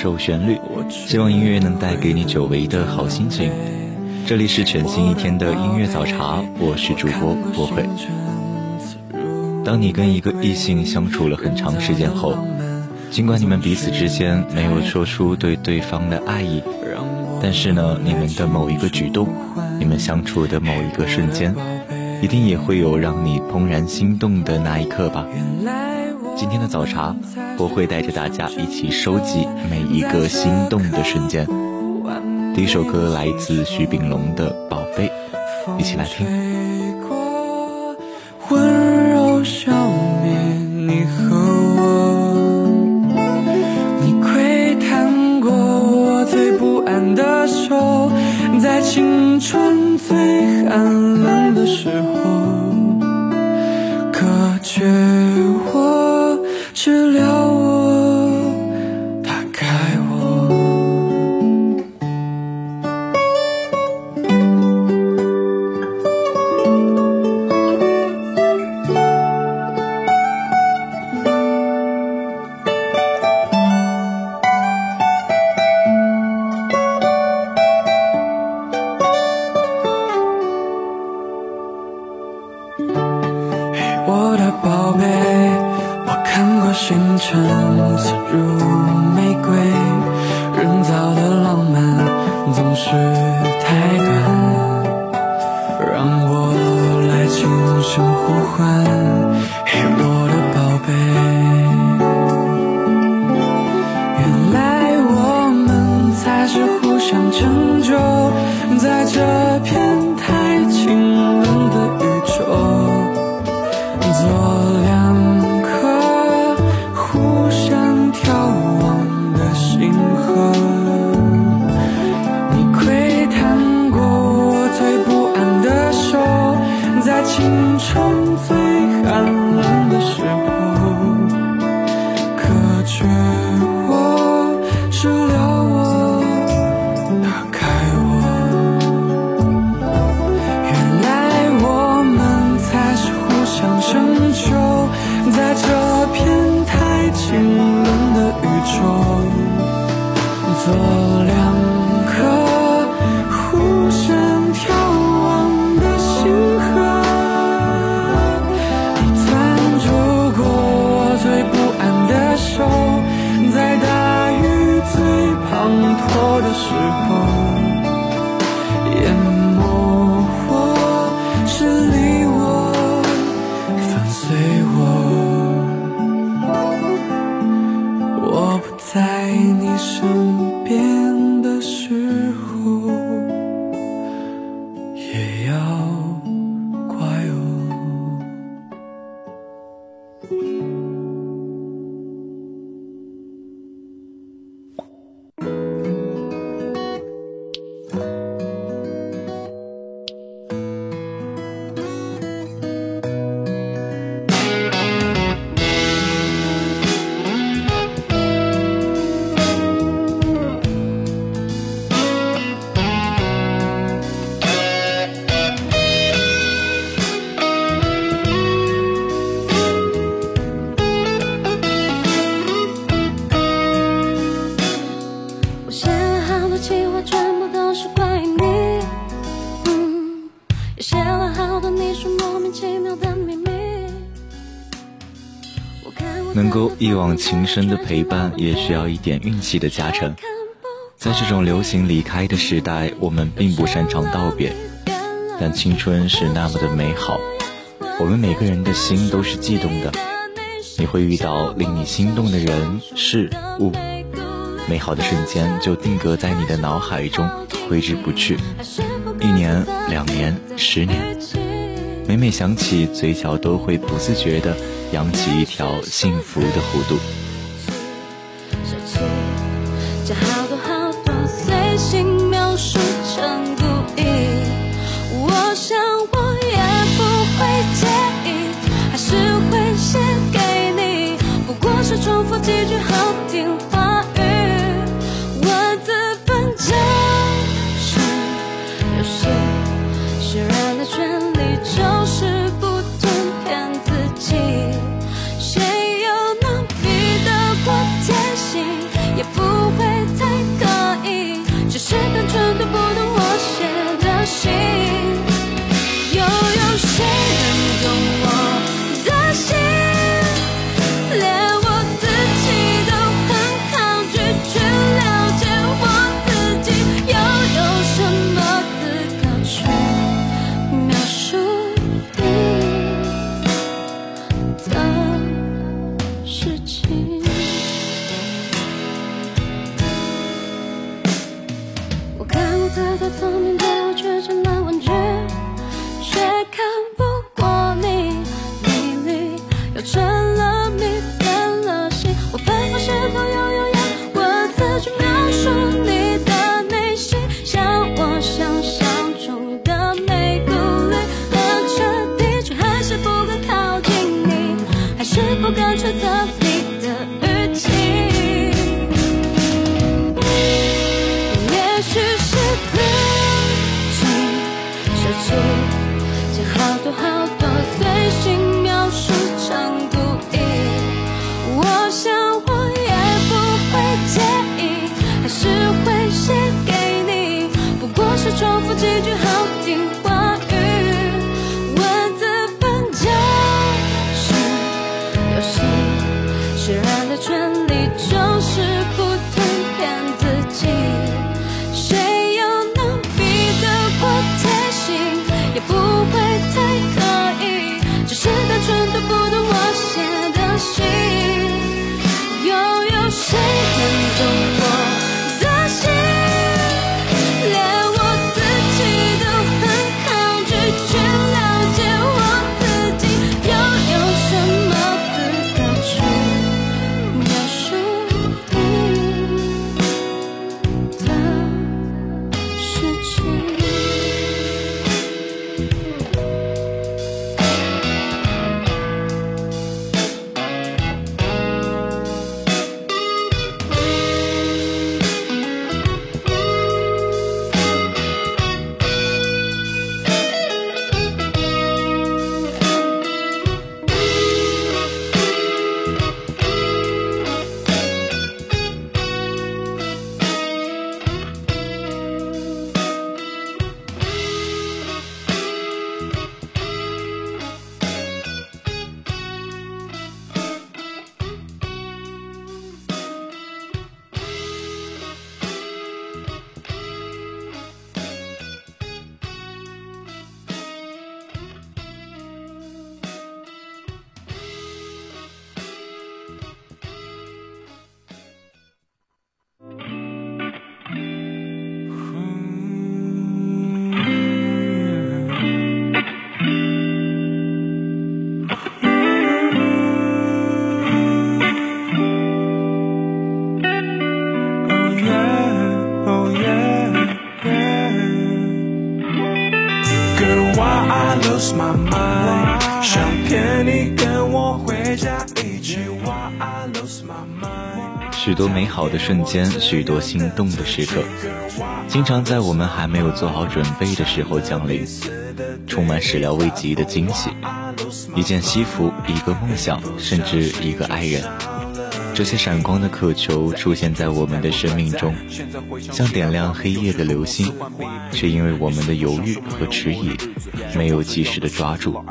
受旋律，希望音乐能带给你久违的好心情。这里是全新一天的音乐早茶，我是主播博慧。当你跟一个异性相处了很长时间后，尽管你们彼此之间没有说出对对方的爱意，但是呢，你们的某一个举动，你们相处的某一个瞬间，一定也会有让你怦然心动的那一刻吧。今天的早茶，我会带着大家一起收集每一个心动的瞬间。第一首歌来自徐秉龙的《宝贝》，一起来听。温柔我的宝贝。我看过星辰刺入玫瑰，人造的浪漫总是一往情深的陪伴，也需要一点运气的加成。在这种流行离开的时代，我们并不擅长道别，但青春是那么的美好。我们每个人的心都是悸动的，你会遇到令你心动的人事物，美好的瞬间就定格在你的脑海中，挥之不去。一年、两年、十年，每每想起，嘴角都会不自觉的扬起一条幸福的弧度。多美好的瞬间，许多心动的时刻，经常在我们还没有做好准备的时候降临，充满始料未及的惊喜。一件西服，一个梦想，甚至一个爱人。这些闪光的渴求出现在我们的生命中，像点亮黑夜的流星，却因为我们的犹豫和迟疑，没有及时的抓住，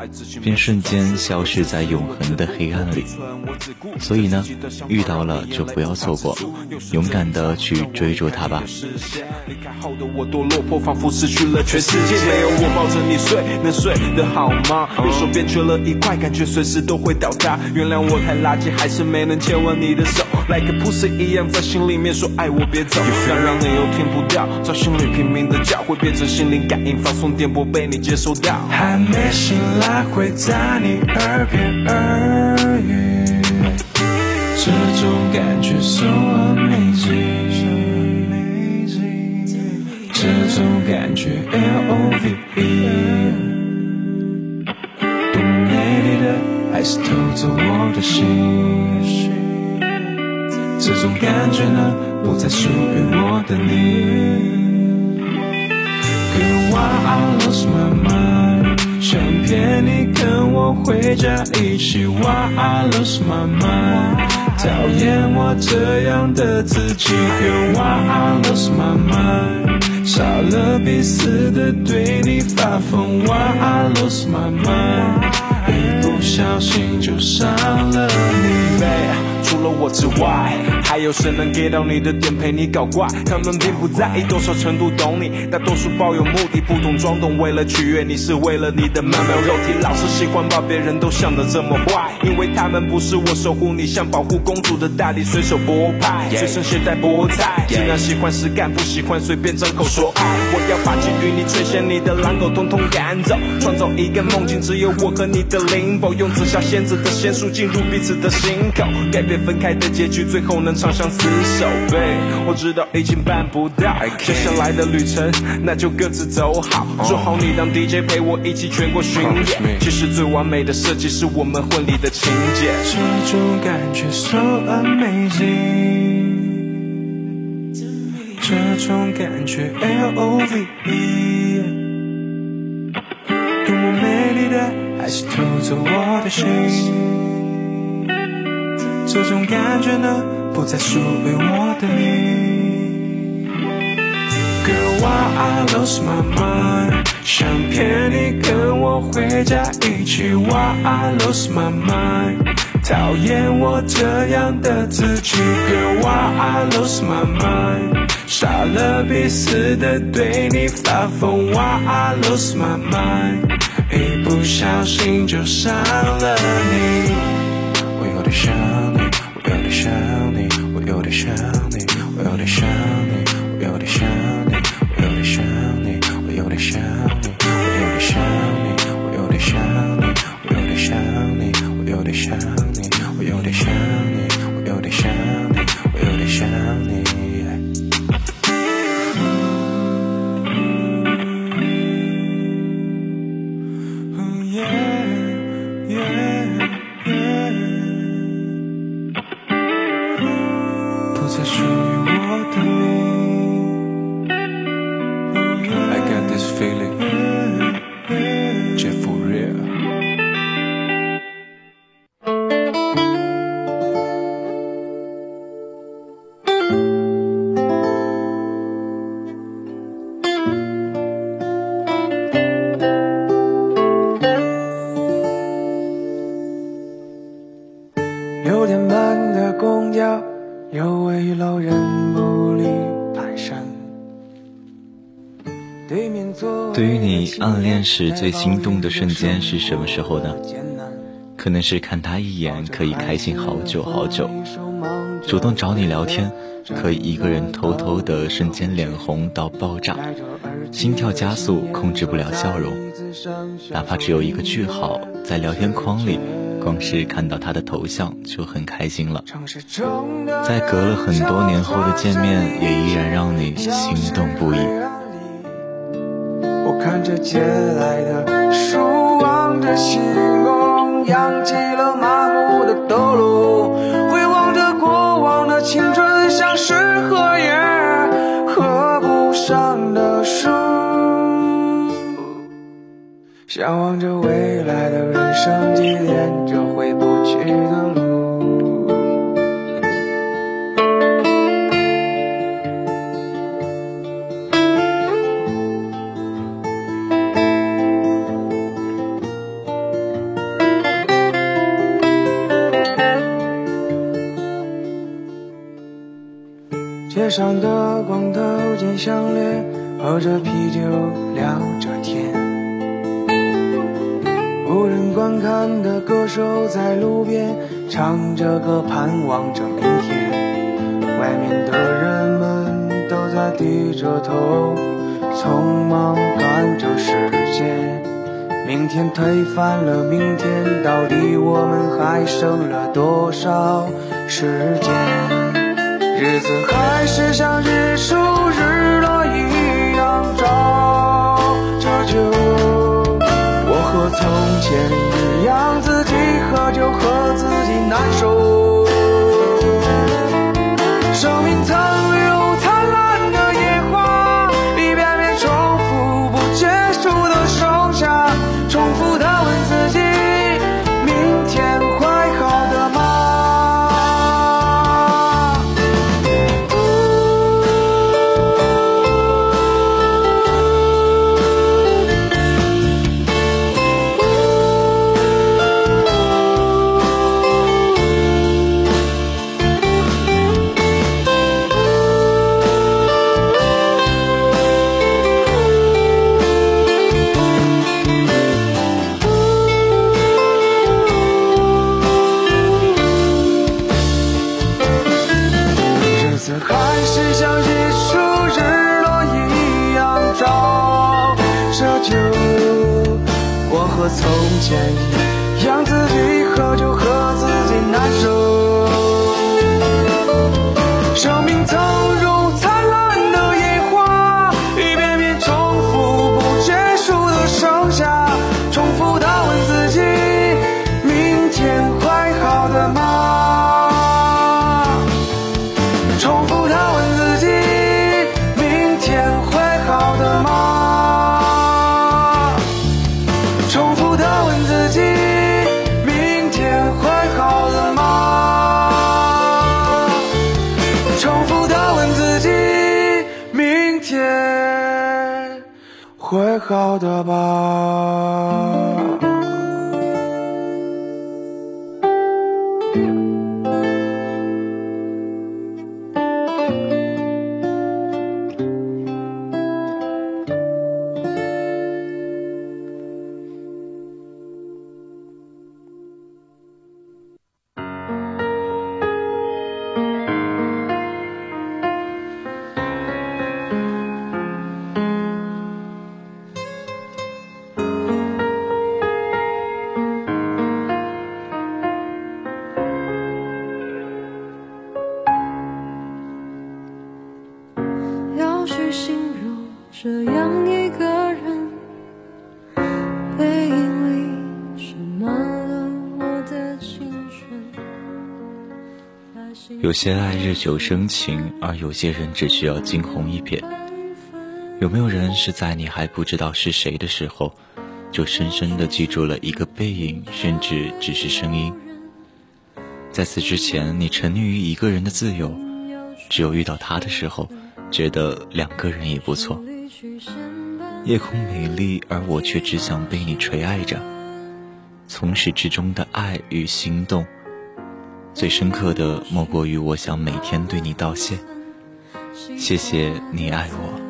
便瞬间消失在永恒的黑暗里。所以呢，遇到了就不要错过，勇敢的去追逐它吧。你了一块，感觉随时都会倒塌。原谅我太垃圾，还是没能牵吻你的手，like a pussy 一样在心里面说爱我别走。想让你又听不到，在心里拼命的叫，会变成心灵感应，发送电波被你接收到。还没醒来，会在你耳边耳语，这种感觉 so amazing。这种感觉 L O V E，多么美丽的爱是偷走我的心。这种感觉呢，不再属于我的你。Girl, why I lost my mind？想骗你跟我回家一起。Why I lost my mind？讨厌我这样的自己。Girl, why I lost my mind？傻了逼似的对你发疯，Why I lost my mind？一不小心就伤了你。了我之外，还有谁能给到你的点陪你搞怪？他们并不在意多少程度懂你，大多数抱有目的，不懂装懂，为了取悦你，是为了你的曼妙肉体。老是喜欢把别人都想得这么坏，因为他们不是我守护你，像保护公主的大力水手博派，随身携带菠菜。既然喜欢实干，不喜欢随便张口说爱。我要把基于你垂涎你的狼狗通通赶走，创造一个梦境，只有我和你的灵宝，用紫霞仙子的仙术进入彼此的心口，改变。分开的结局，最后能长相厮守。Babe，我知道已经办不到，接下来的旅程那就各自走好。说好你当 DJ 陪我一起全国巡演。其实最完美的设计是我们婚礼的情节。这种感觉 so amazing，这种感觉 L O V E，多么美丽的爱是偷走我的心。这种感觉呢，不再属于我的你。Girl, why I lost my mind？想骗你跟我回家一起。Why I lost my mind？讨厌我这样的自己。Girl, why I lost my mind？傻了逼似的对你发疯。Why I lost my mind？一不小心就伤了你。我有点想。shall. 六点半的公交。有位老人步履蹒跚。对于你暗恋时最心动的瞬间是什么时候呢？可能是看他一眼可以开心好久好久，主动找你聊天，可以一个人偷偷的瞬间脸红到爆炸，心跳加速控制不了笑容，哪怕只有一个句号在聊天框里。光是看到他的头像就很开心了，在隔了很多年后的见面，也依然让你心动不已。我看着借来的书，望着星空，扬起了麻木的头颅，回望着过往的青春，像是向往着未来的人生，纪念着回不去的路。街上的光头，捡项链，喝着啤酒，聊着天。看的歌手在路边唱着歌，盼望着明天。外面的人们都在低着头，匆忙赶着时间。明天推翻了明天，到底我们还剩了多少时间？日子还是像日出从前一样，自己喝酒喝自己难受。要有些爱日久生情，而有些人只需要惊鸿一瞥。有没有人是在你还不知道是谁的时候，就深深地记住了一个背影，甚至只是声音？在此之前，你沉溺于一个人的自由，只有遇到他的时候，觉得两个人也不错。夜空美丽，而我却只想被你垂爱着。从始至终的爱与心动，最深刻的莫过于我想每天对你道谢，谢谢你爱我。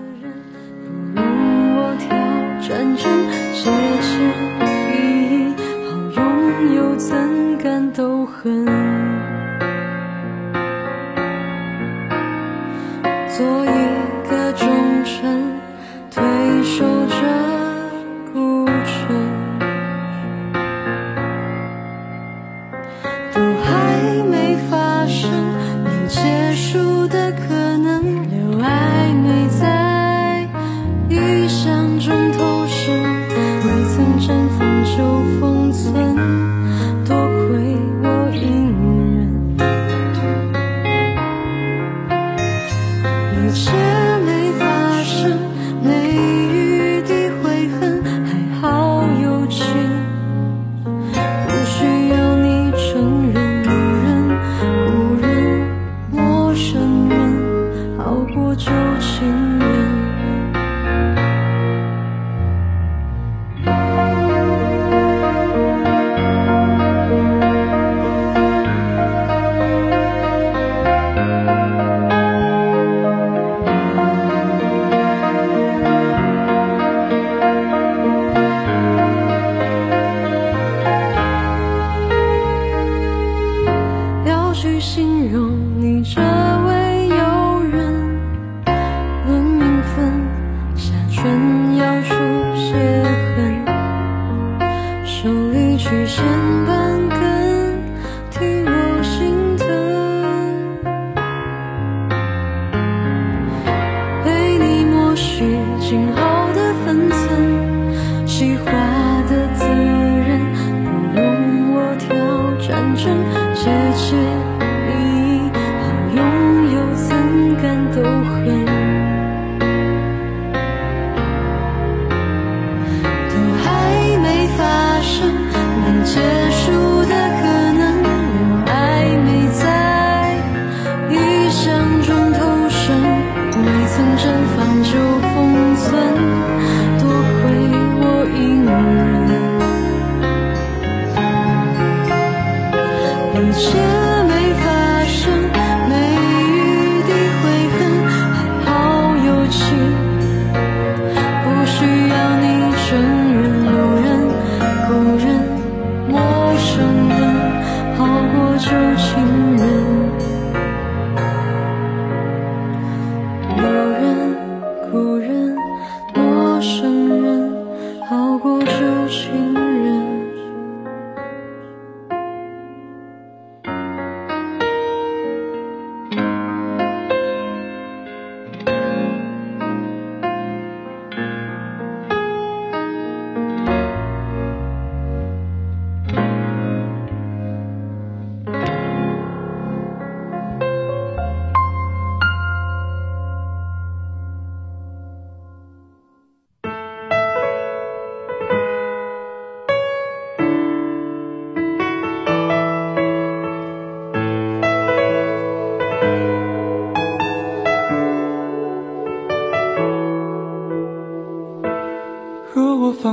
你这忍，一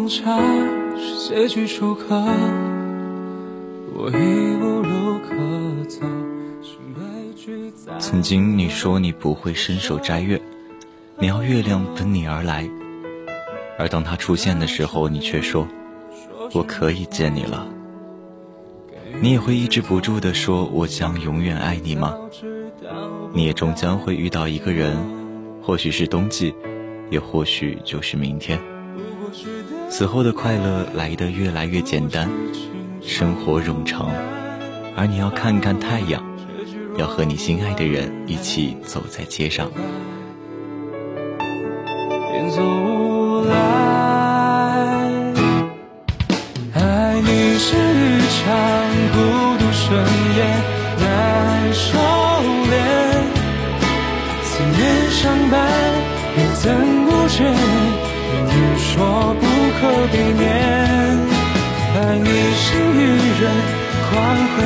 放下是结局出口，我已无路可走。是悲剧在曾经你说你不会伸手摘月，你要月亮奔你而来，而当它出现的时候，你却说我可以见你了。你也会抑制不住地说我将永远爱你吗？你也终将会遇到一个人，或许是冬季，也或许就是明天。此后的快乐来得越来越简单，生活冗长，而你要看看太阳，要和你心爱的人一起走在街上。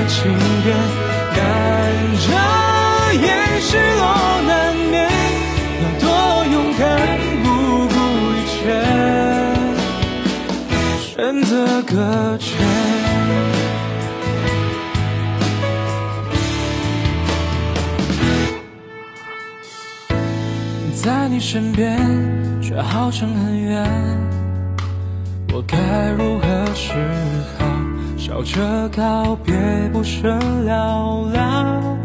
情变，看着也失落难免。要多勇敢，不顾一切，选择搁浅。在你身边，却好像很远。我该如何是好？笑着告别，不甚了了。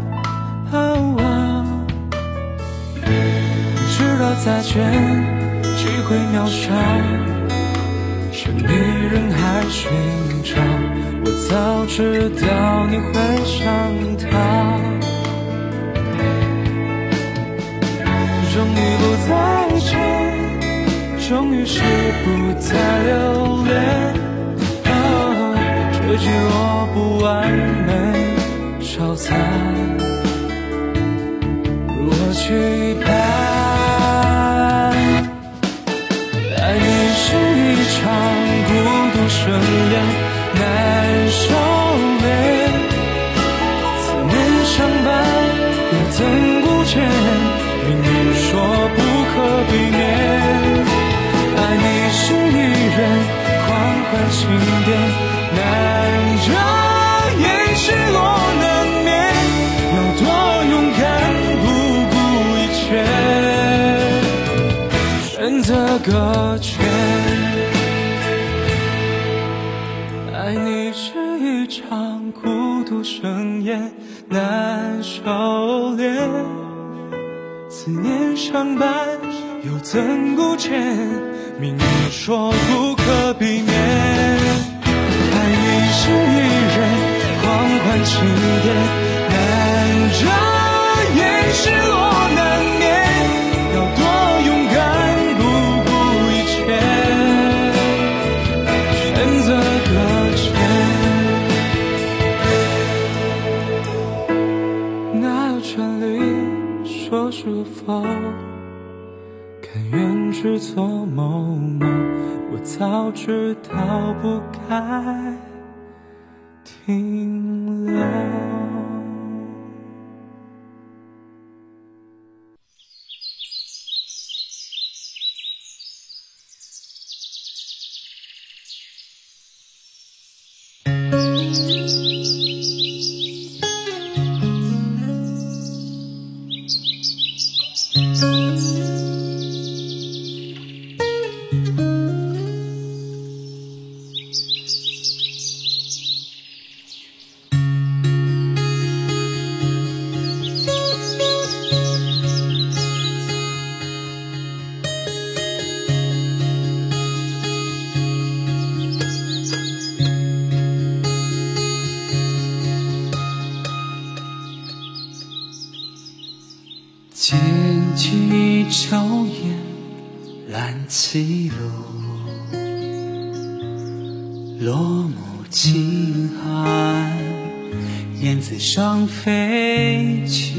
知道再见机会渺小，是你人海寻找。我早知道你会想他。终于不再见，终于是不再留恋。结局若不完美，超残。我期盼。爱你是一场孤独盛宴，难收敛。思念相伴，又怎顾见？命运说不可避免。爱你是一人狂欢庆典，难遮掩失落难免。要多勇敢，不顾一切，选择搁浅。爱你是一场孤独盛宴，难收敛。思念相伴，又怎顾见？命运说不可避免。点，难遮掩失落难免，要多勇敢不顾一切，选择搁浅，哪有权利说是否？甘愿去做某某，我早知道不该停留。起路，落木轻寒，燕子双飞去。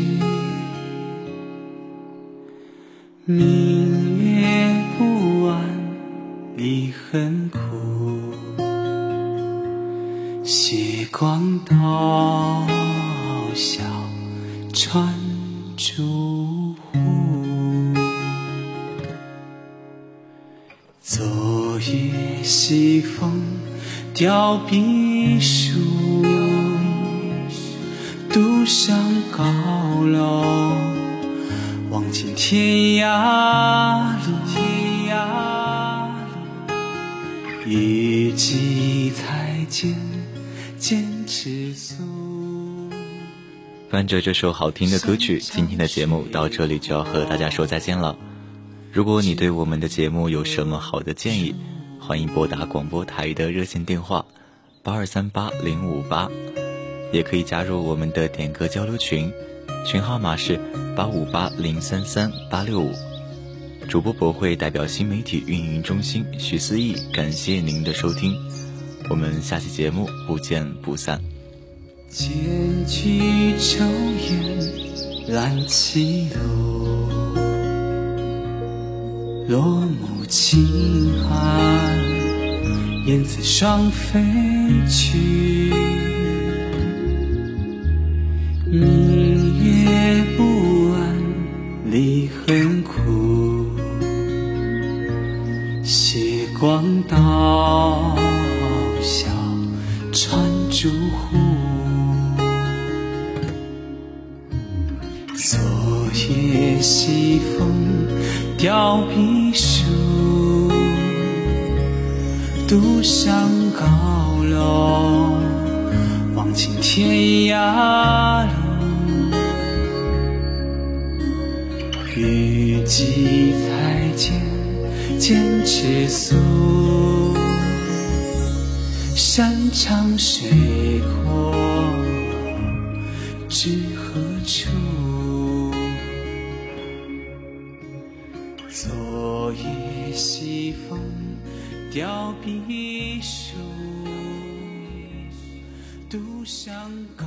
明凋碧树，独上高楼，望尽天涯路。天涯路，欲寄裁剪，剪纸素。伴着这首好听的歌曲，今天的节目到这里就要和大家说再见了。如果你对我们的节目有什么好的建议，欢迎拨打广播台的热线电话八二三八零五八，也可以加入我们的点歌交流群，群号码是八五八零三三八六五。主播博会代表新媒体运营中心徐思义，感谢您的收听，我们下期节目不见不散。捡起抽烟，燃起落，落幕轻寒，燕子双飞去。明月不晚，离恨苦，斜光到小船逐户。昨夜西风凋碧树，独上高楼，望尽天涯路。欲寄裁剪，剪纸素。山长水阔，知何处？凋碧树，独上高